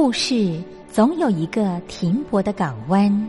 故事总有一个停泊的港湾。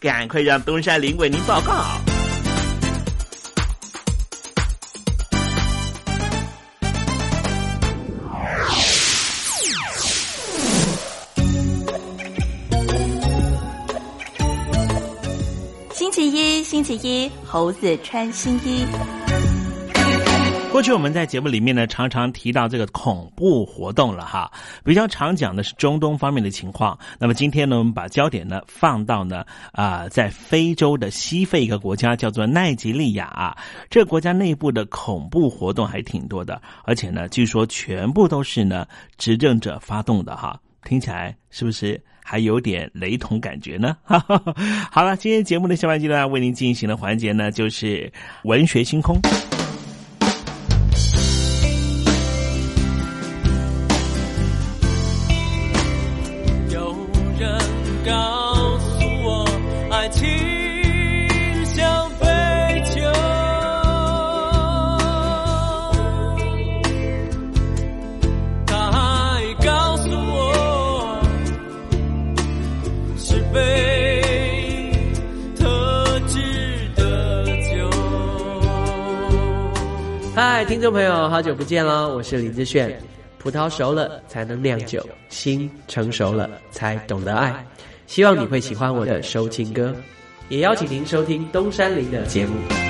赶快让东山林为您报告。星期一，星期一，猴子穿新衣。过去我们在节目里面呢，常常提到这个恐怖活动了哈，比较常讲的是中东方面的情况。那么今天呢，我们把焦点呢放到呢啊，在非洲的西非一个国家叫做奈及利亚，这个国家内部的恐怖活动还挺多的，而且呢，据说全部都是呢执政者发动的哈，听起来是不是还有点雷同感觉呢？好了，今天节目的下半阶段为您进行的环节呢，就是文学星空。听众朋友，好久不见了，我是林志炫。葡萄熟了才能酿酒，心成熟了才懂得爱。希望你会喜欢我的收听歌，也邀请您收听东山林的节目。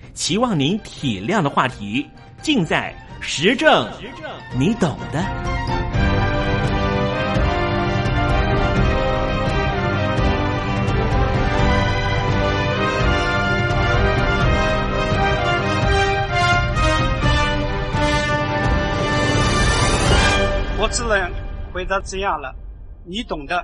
期望您体谅的话题，尽在时政，你懂的。我只能回答这样了，你懂的。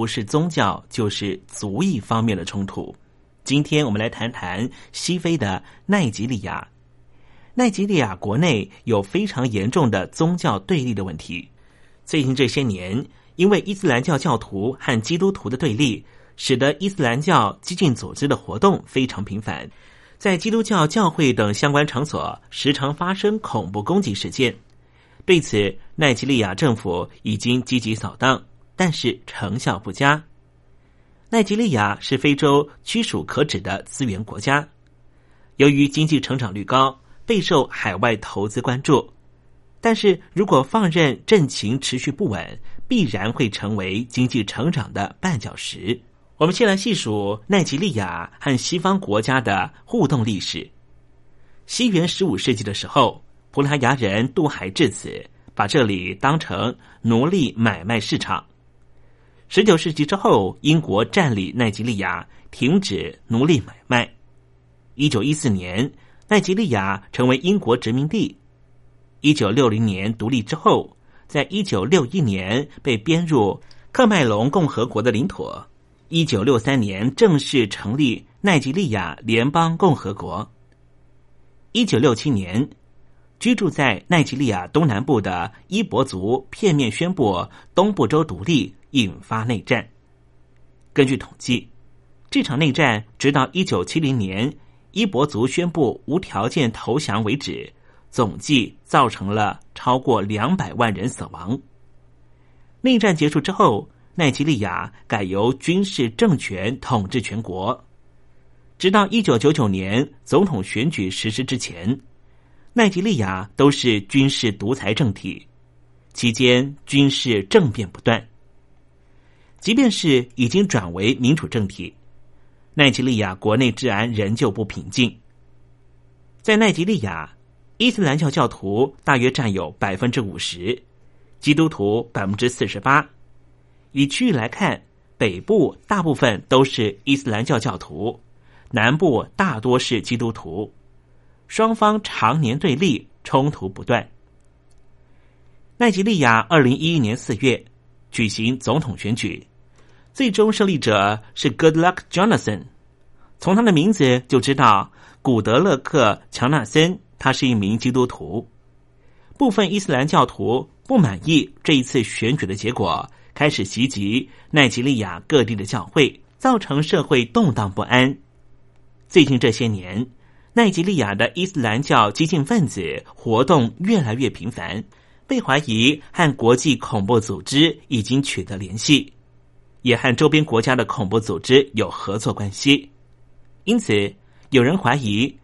不是宗教，就是族裔方面的冲突。今天我们来谈谈西非的奈及利亚。奈及利亚国内有非常严重的宗教对立的问题。最近这些年，因为伊斯兰教教徒和基督徒的对立，使得伊斯兰教激进组织的活动非常频繁，在基督教教会等相关场所时常发生恐怖攻击事件。对此，奈及利亚政府已经积极扫荡。但是成效不佳。奈及利亚是非洲屈属可指的资源国家，由于经济成长率高，备受海外投资关注。但是如果放任政情持续不稳，必然会成为经济成长的绊脚石。我们先来细数奈及利亚和西方国家的互动历史。西元十五世纪的时候，葡萄牙人渡海至此，把这里当成奴隶买卖市场。十九世纪之后，英国占领奈及利亚，停止奴隶买卖。一九一四年，奈及利亚成为英国殖民地。一九六零年独立之后，在一九六一年被编入喀麦隆共和国的领土。一九六三年正式成立奈及利亚联邦共和国。一九六七年，居住在奈及利亚东南部的伊博族片面宣布东部州独立。引发内战。根据统计，这场内战直到一九七零年伊博族宣布无条件投降为止，总计造成了超过两百万人死亡。内战结束之后，奈及利亚改由军事政权统治全国，直到一九九九年总统选举实施之前，奈及利亚都是军事独裁政体，期间军事政变不断。即便是已经转为民主政体，奈及利亚国内治安仍旧不平静。在奈及利亚，伊斯兰教教徒大约占有百分之五十，基督徒百分之四十八。以区域来看，北部大部分都是伊斯兰教教徒，南部大多是基督徒。双方常年对立，冲突不断。奈及利亚二零一一年四月举行总统选举。最终胜利者是 Goodluck Jonathan，从他的名字就知道古德勒克·乔纳森他是一名基督徒。部分伊斯兰教徒不满意这一次选举的结果，开始袭击奈及利亚各地的教会，造成社会动荡不安。最近这些年，奈及利亚的伊斯兰教激进分子活动越来越频繁，被怀疑和国际恐怖组织已经取得联系。也和周边国家的恐怖组织有合作关系，因此有人怀疑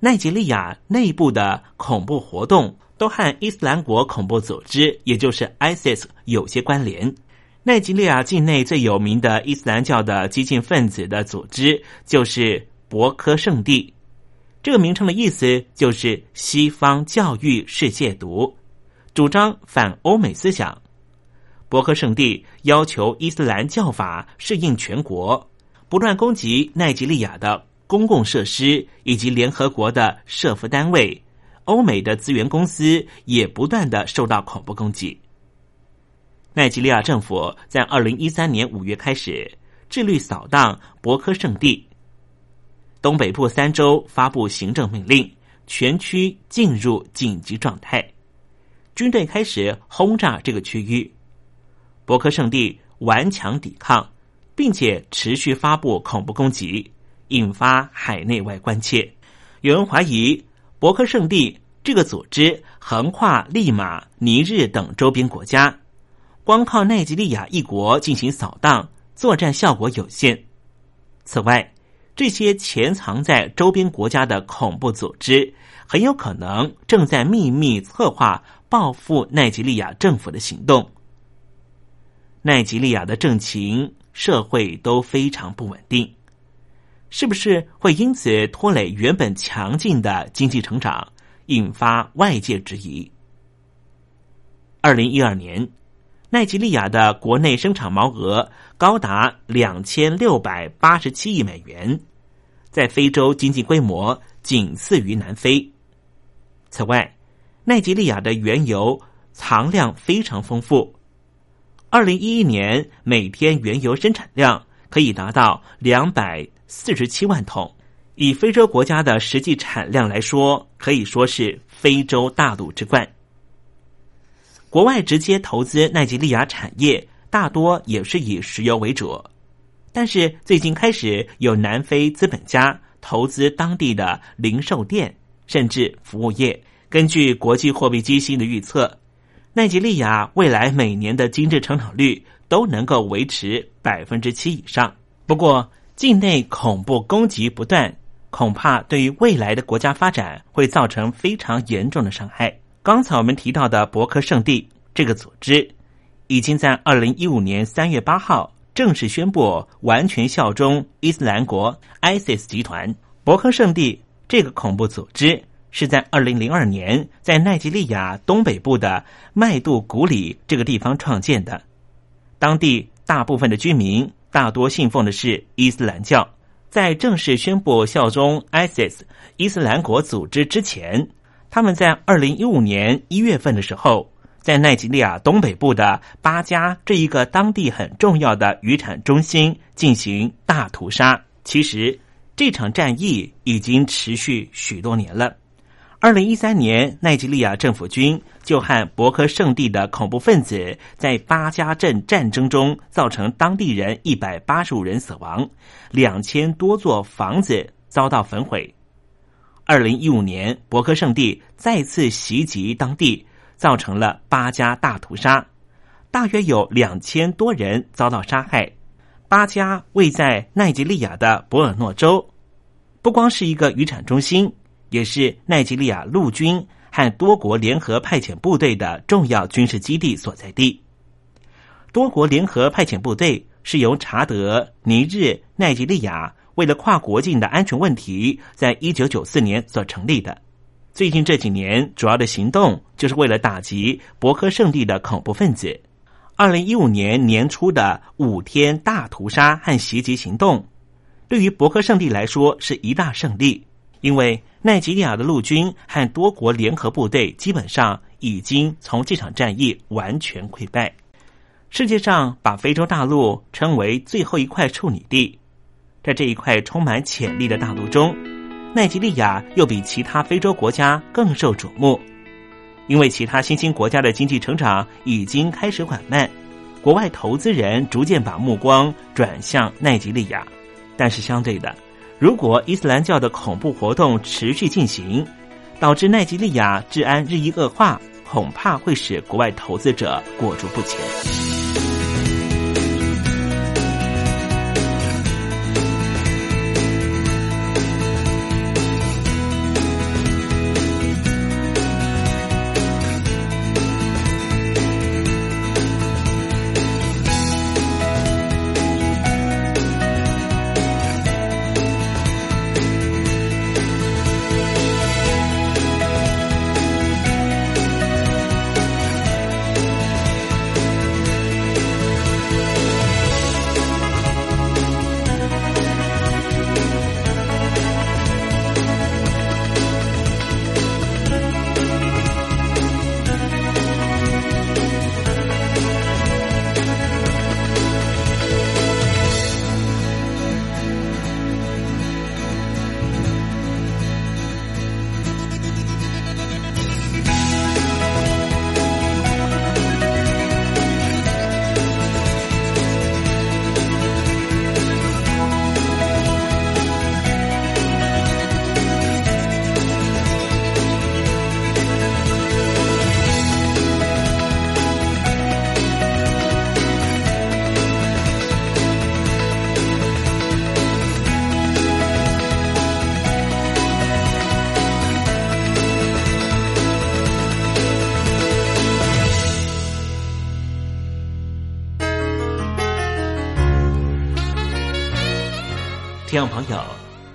奈及利亚内部的恐怖活动都和伊斯兰国恐怖组织，也就是 ISIS 有些关联。奈及利亚境内最有名的伊斯兰教的激进分子的组织就是博科圣地，这个名称的意思就是西方教育是亵渎，主张反欧美思想。博科圣地要求伊斯兰教法适应全国，不断攻击奈及利亚的公共设施以及联合国的设服单位，欧美的资源公司也不断的受到恐怖攻击。奈及利亚政府在二零一三年五月开始致力扫荡博科圣地，东北部三州发布行政命令，全区进入紧急状态，军队开始轰炸这个区域。博克圣地顽强抵抗，并且持续发布恐怖攻击，引发海内外关切。有人怀疑博克圣地这个组织横跨利马、尼日等周边国家，光靠奈及利亚一国进行扫荡，作战效果有限。此外，这些潜藏在周边国家的恐怖组织，很有可能正在秘密策划报复奈及利亚政府的行动。奈及利亚的政情社会都非常不稳定，是不是会因此拖累原本强劲的经济成长，引发外界质疑？二零一二年，奈及利亚的国内生产毛额高达两千六百八十七亿美元，在非洲经济规模仅次于南非。此外，奈及利亚的原油藏量非常丰富。二零一一年每天原油生产量可以达到两百四十七万桶，以非洲国家的实际产量来说，可以说是非洲大陆之冠。国外直接投资奈及利亚产业，大多也是以石油为主，但是最近开始有南非资本家投资当地的零售店，甚至服务业。根据国际货币基金的预测。奈及利亚未来每年的经济成长率都能够维持百分之七以上。不过，境内恐怖攻击不断，恐怕对于未来的国家发展会造成非常严重的伤害。刚才我们提到的博克圣地这个组织，已经在二零一五年三月八号正式宣布完全效忠伊斯兰国 （ISIS） 集团。博克圣地这个恐怖组织。是在二零零二年，在奈及利亚东北部的麦杜古里这个地方创建的。当地大部分的居民大多信奉的是伊斯兰教。在正式宣布效忠 ISIS 伊斯兰国组织之前，他们在二零一五年一月份的时候，在奈及利亚东北部的巴加这一个当地很重要的渔产中心进行大屠杀。其实这场战役已经持续许多年了。二零一三年，奈及利亚政府军就和博科圣地的恐怖分子在巴加镇战争中，造成当地人一百八十五人死亡，两千多座房子遭到焚毁。二零一五年，博科圣地再次袭击当地，造成了巴加大屠杀，大约有两千多人遭到杀害。巴加位在奈及利亚的博尔诺州，不光是一个渔产中心。也是奈及利亚陆军和多国联合派遣部队的重要军事基地所在地。多国联合派遣部队是由查德、尼日、奈及利亚为了跨国境的安全问题，在一九九四年所成立的。最近这几年，主要的行动就是为了打击博科圣地的恐怖分子。二零一五年年初的五天大屠杀和袭击行动，对于博科圣地来说是一大胜利。因为奈及利亚的陆军和多国联合部队基本上已经从这场战役完全溃败。世界上把非洲大陆称为最后一块处女地，在这一块充满潜力的大陆中，奈及利亚又比其他非洲国家更受瞩目。因为其他新兴国家的经济成长已经开始缓慢，国外投资人逐渐把目光转向奈及利亚，但是相对的。如果伊斯兰教的恐怖活动持续进行，导致奈及利亚治安日益恶化，恐怕会使国外投资者裹足不前。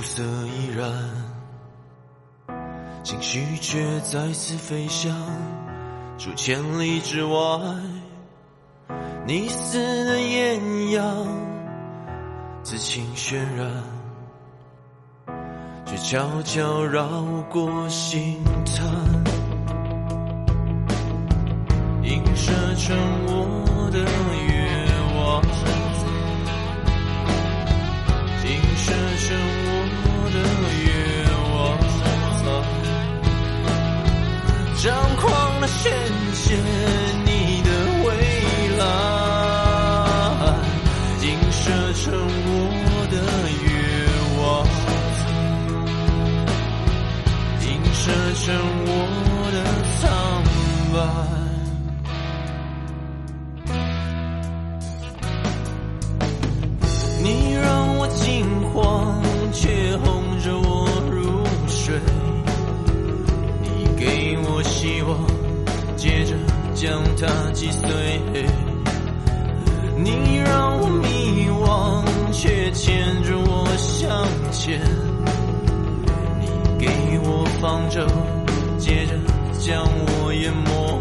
暮色依然，情绪却再次飞翔出千里之外。你似的艳阳，自情渲染，却悄悄绕过心潭，映射成我的眼将它击碎。你让我迷惘，却牵着我向前。你给我方舟，接着将我淹没。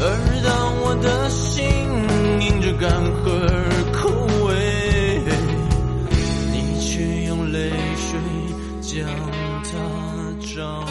而当我的心因着干涸而枯萎，你却用泪水将它找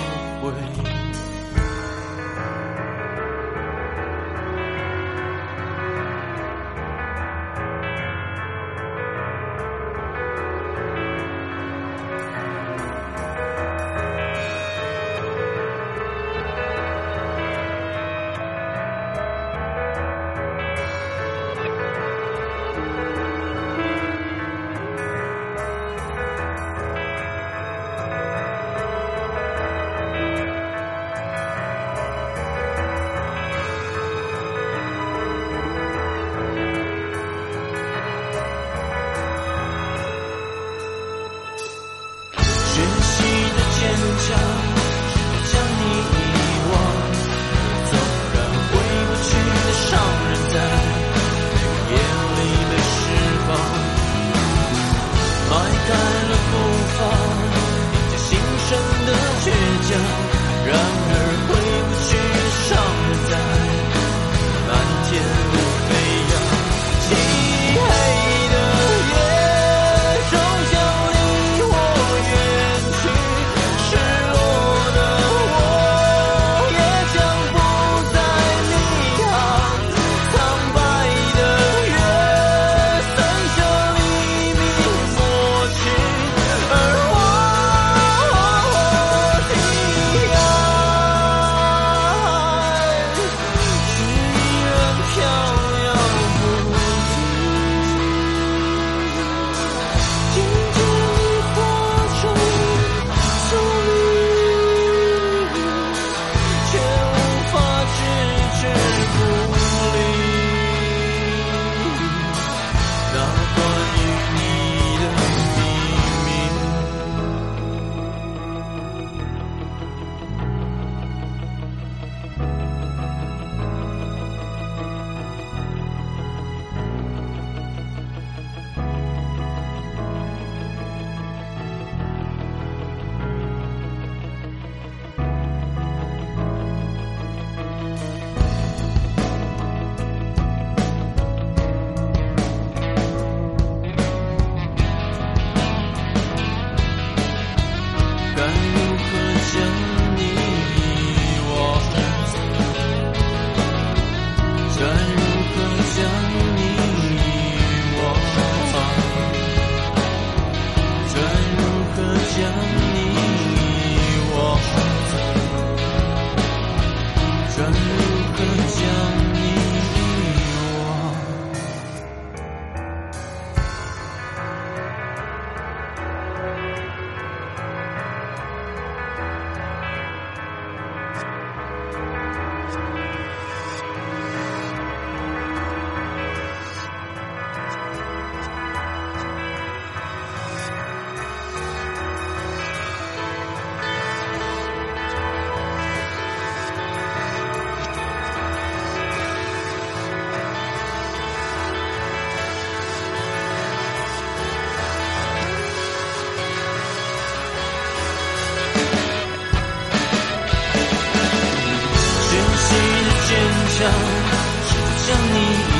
想试图将你遗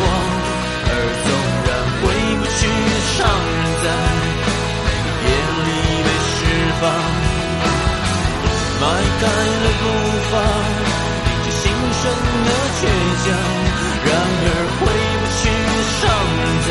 忘，而纵然回不去的伤，在夜里被释放，迈开了步伐，迎着新生的倔强，然而回不去的伤，在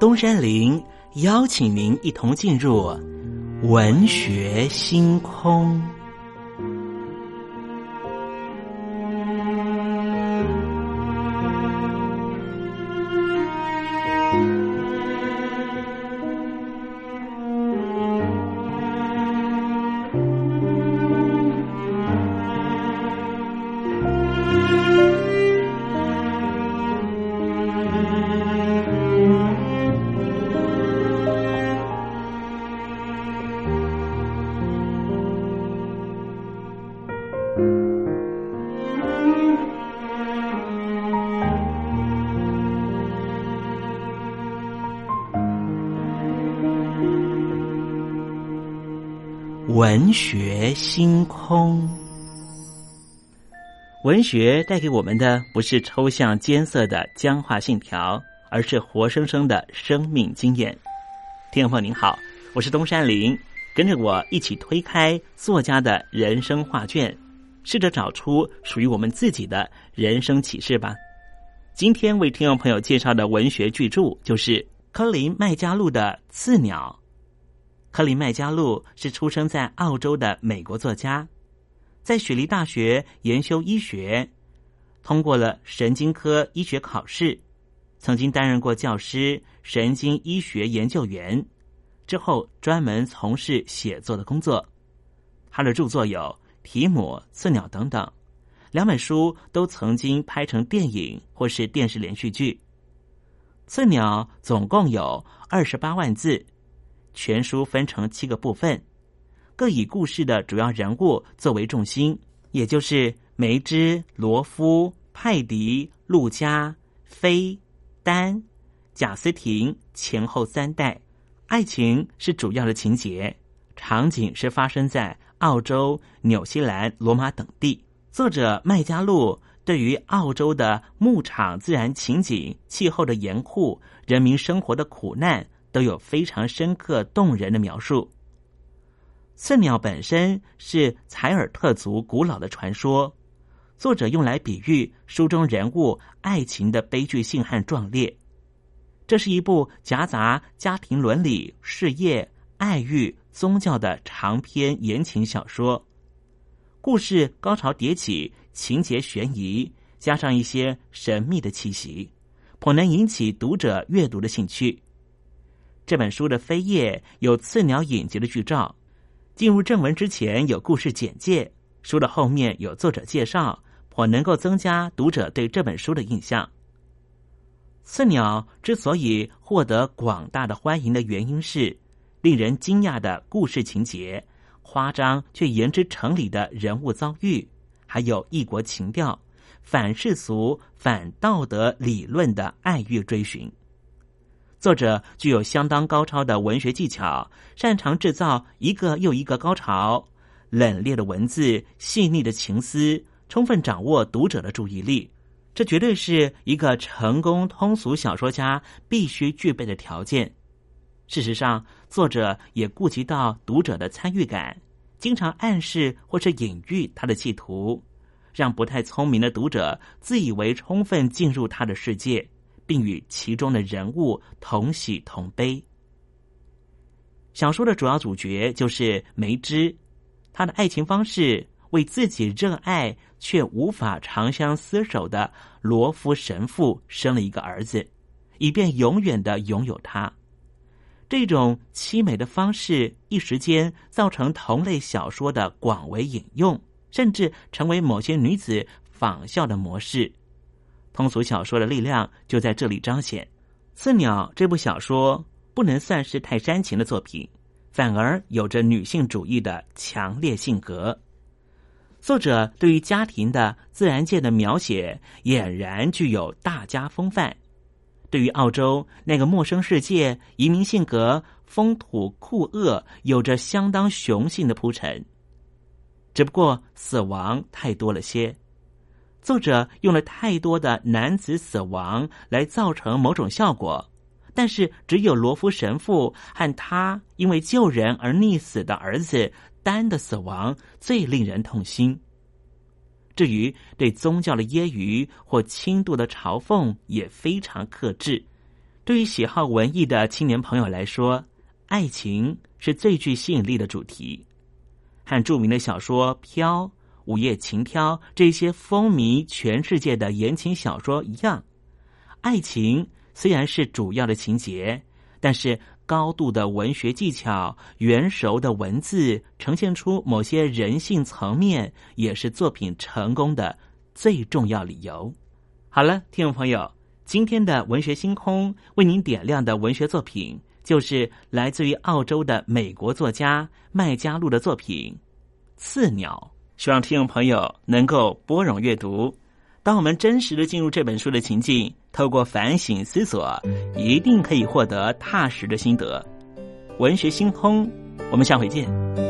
东山林邀请您一同进入文学星空。文学星空，文学带给我们的不是抽象艰涩的僵化信条，而是活生生的生命经验。听众朋友您好，我是东山林，跟着我一起推开作家的人生画卷，试着找出属于我们自己的人生启示吧。今天为听众朋友介绍的文学巨著就是科林麦加路的《刺鸟》。克林麦加路是出生在澳洲的美国作家，在雪梨大学研修医学，通过了神经科医学考试，曾经担任过教师、神经医学研究员，之后专门从事写作的工作。他的著作有《提姆》《刺鸟》等等，两本书都曾经拍成电影或是电视连续剧。《刺鸟》总共有二十八万字。全书分成七个部分，各以故事的主要人物作为重心，也就是梅芝、罗夫、派迪、陆家、菲、丹、贾斯廷前后三代。爱情是主要的情节，场景是发生在澳洲、纽西兰、罗马等地。作者麦加路对于澳洲的牧场自然情景、气候的严酷、人民生活的苦难。都有非常深刻动人的描述。刺鸟本身是采尔特族古老的传说，作者用来比喻书中人物爱情的悲剧性和壮烈。这是一部夹杂家庭伦理、事业、爱欲、宗教的长篇言情小说。故事高潮迭起，情节悬疑，加上一些神秘的气息，颇能引起读者阅读的兴趣。这本书的扉页有刺鸟影集的剧照。进入正文之前有故事简介，书的后面有作者介绍，颇能够增加读者对这本书的印象。刺鸟之所以获得广大的欢迎的原因是，令人惊讶的故事情节、夸张却言之成理的人物遭遇，还有异国情调、反世俗、反道德理论的爱欲追寻。作者具有相当高超的文学技巧，擅长制造一个又一个高潮，冷冽的文字、细腻的情思，充分掌握读者的注意力。这绝对是一个成功通俗小说家必须具备的条件。事实上，作者也顾及到读者的参与感，经常暗示或是隐喻他的企图，让不太聪明的读者自以为充分进入他的世界，并与其中的人物同喜同悲。小说的主要主角就是梅枝，他的爱情方式为自己热爱却无法长相厮守的罗夫神父生了一个儿子，以便永远的拥有他。这种凄美的方式，一时间造成同类小说的广为引用，甚至成为某些女子仿效的模式。通俗小说的力量就在这里彰显。《刺鸟》这部小说。不能算是太煽情的作品，反而有着女性主义的强烈性格。作者对于家庭的自然界的描写俨然具有大家风范，对于澳洲那个陌生世界，移民性格风土酷恶，有着相当雄性的铺陈。只不过死亡太多了些，作者用了太多的男子死亡来造成某种效果。但是，只有罗夫神父和他因为救人而溺死的儿子丹的死亡最令人痛心。至于对宗教的揶揄或轻度的嘲讽，也非常克制。对于喜好文艺的青年朋友来说，爱情是最具吸引力的主题。和著名的小说《飘》《午夜情挑》这些风靡全世界的言情小说一样，爱情。虽然是主要的情节，但是高度的文学技巧、圆熟的文字，呈现出某些人性层面，也是作品成功的最重要理由。好了，听众朋友，今天的文学星空为您点亮的文学作品，就是来自于澳洲的美国作家麦加路的作品《刺鸟》。希望听众朋友能够拨冗阅读。当我们真实的进入这本书的情境。透过反省思索，一定可以获得踏实的心得。文学星空，我们下回见。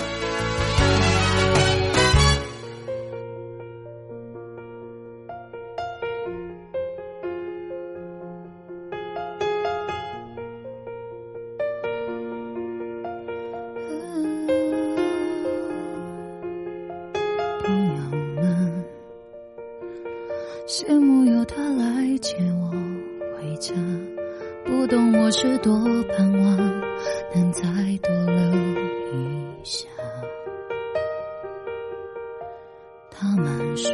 羡慕有他来接我回家，不懂我是多盼望能再多留一下。他们说，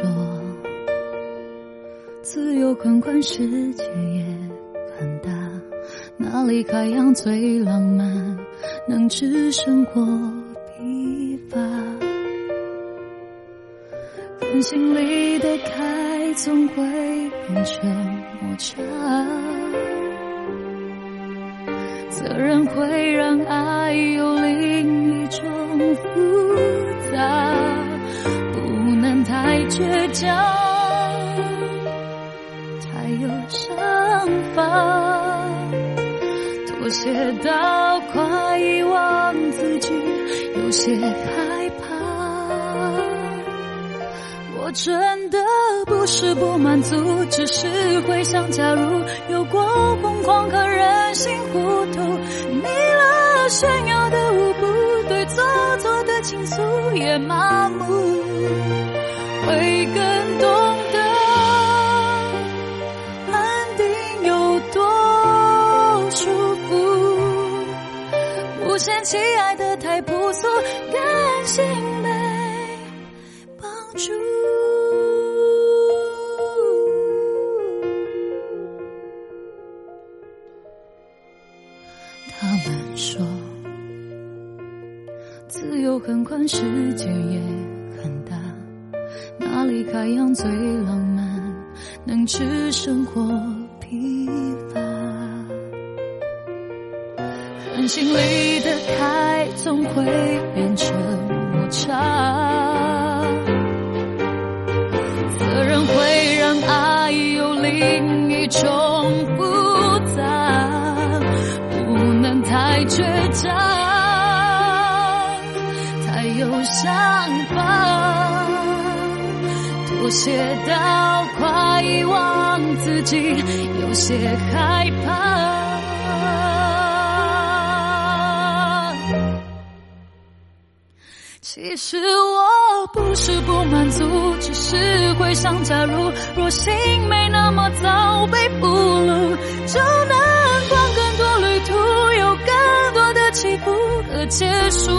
自由宽宽，世界也很大，哪里海洋最浪漫，能使生活疲乏。人心里的开，总会变成摩擦。责任会让爱有另一种复杂，不能太倔强，太有想法。妥协到快遗忘自己，有些害怕。我真的是不满足，只是回想，假如有过疯狂和任性糊涂，你他们说，自由很宽，世界也很大，哪里海洋最浪漫，能吃生活疲乏。狠心里的开，总会妥协到快遗忘自己，有些害怕。其实我不是不满足，只是会想，假如若心没那么早被俘虏，就能逛更多旅途，有更多的起伏和结束，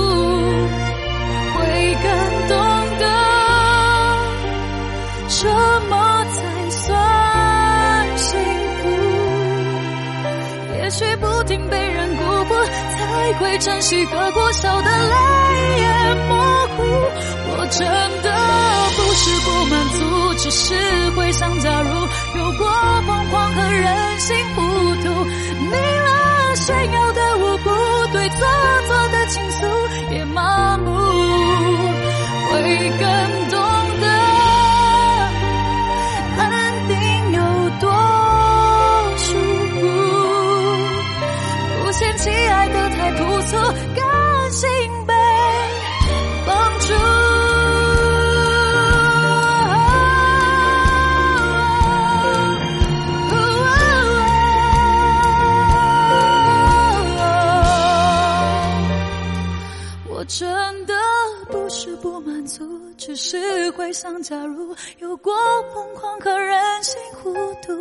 会珍惜个过笑的泪眼模糊。我真的不是不满足，只是会想，假如有过疯狂和任性糊涂，你了炫耀的无辜，对错只会想，假如有过疯狂和任性糊涂，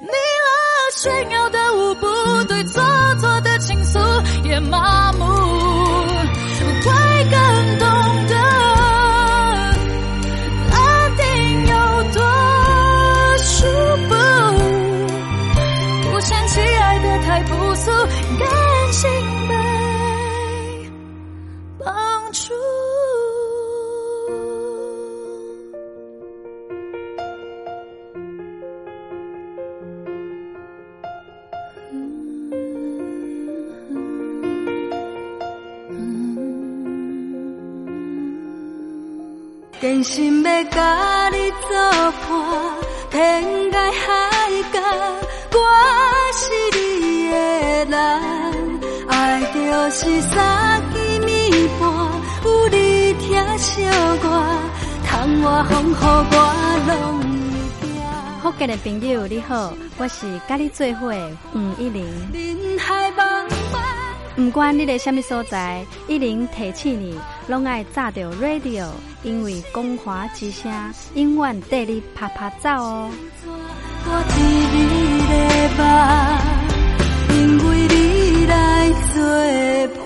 腻了炫耀的舞步，对做错的倾诉也麻木，真心要甲你做伴，天涯海角，我是你的人。爱是三，有你，我拢听。福建的朋友你好，我是跟你做伙黄一玲。海茫茫。不管你在什么所在，一零提醒你，拢爱炸着 radio，因为光华之声永远带你啪啪走哦。因为你来作伴。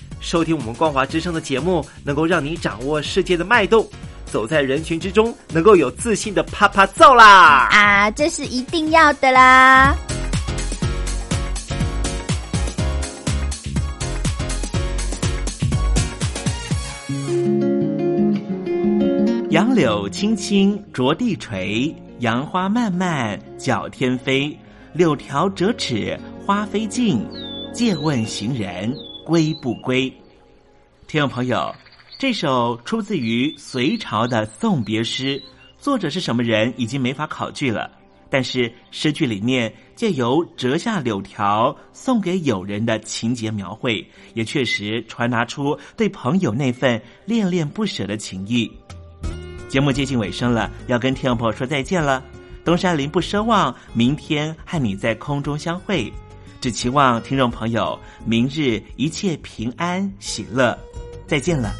收听我们光华之声的节目，能够让你掌握世界的脉动，走在人群之中，能够有自信的啪啪揍啦！啊，这是一定要的啦！杨柳青青着地垂，杨花漫漫搅天飞。柳条折尺花飞尽，借问行人。归不归？听众朋友，这首出自于隋朝的送别诗，作者是什么人已经没法考据了。但是诗句里面借由折下柳条送给友人的情节描绘，也确实传达出对朋友那份恋恋不舍的情谊。节目接近尾声了，要跟听众朋友说再见了。东山林不奢望明天和你在空中相会。只期望听众朋友明日一切平安喜乐，再见了。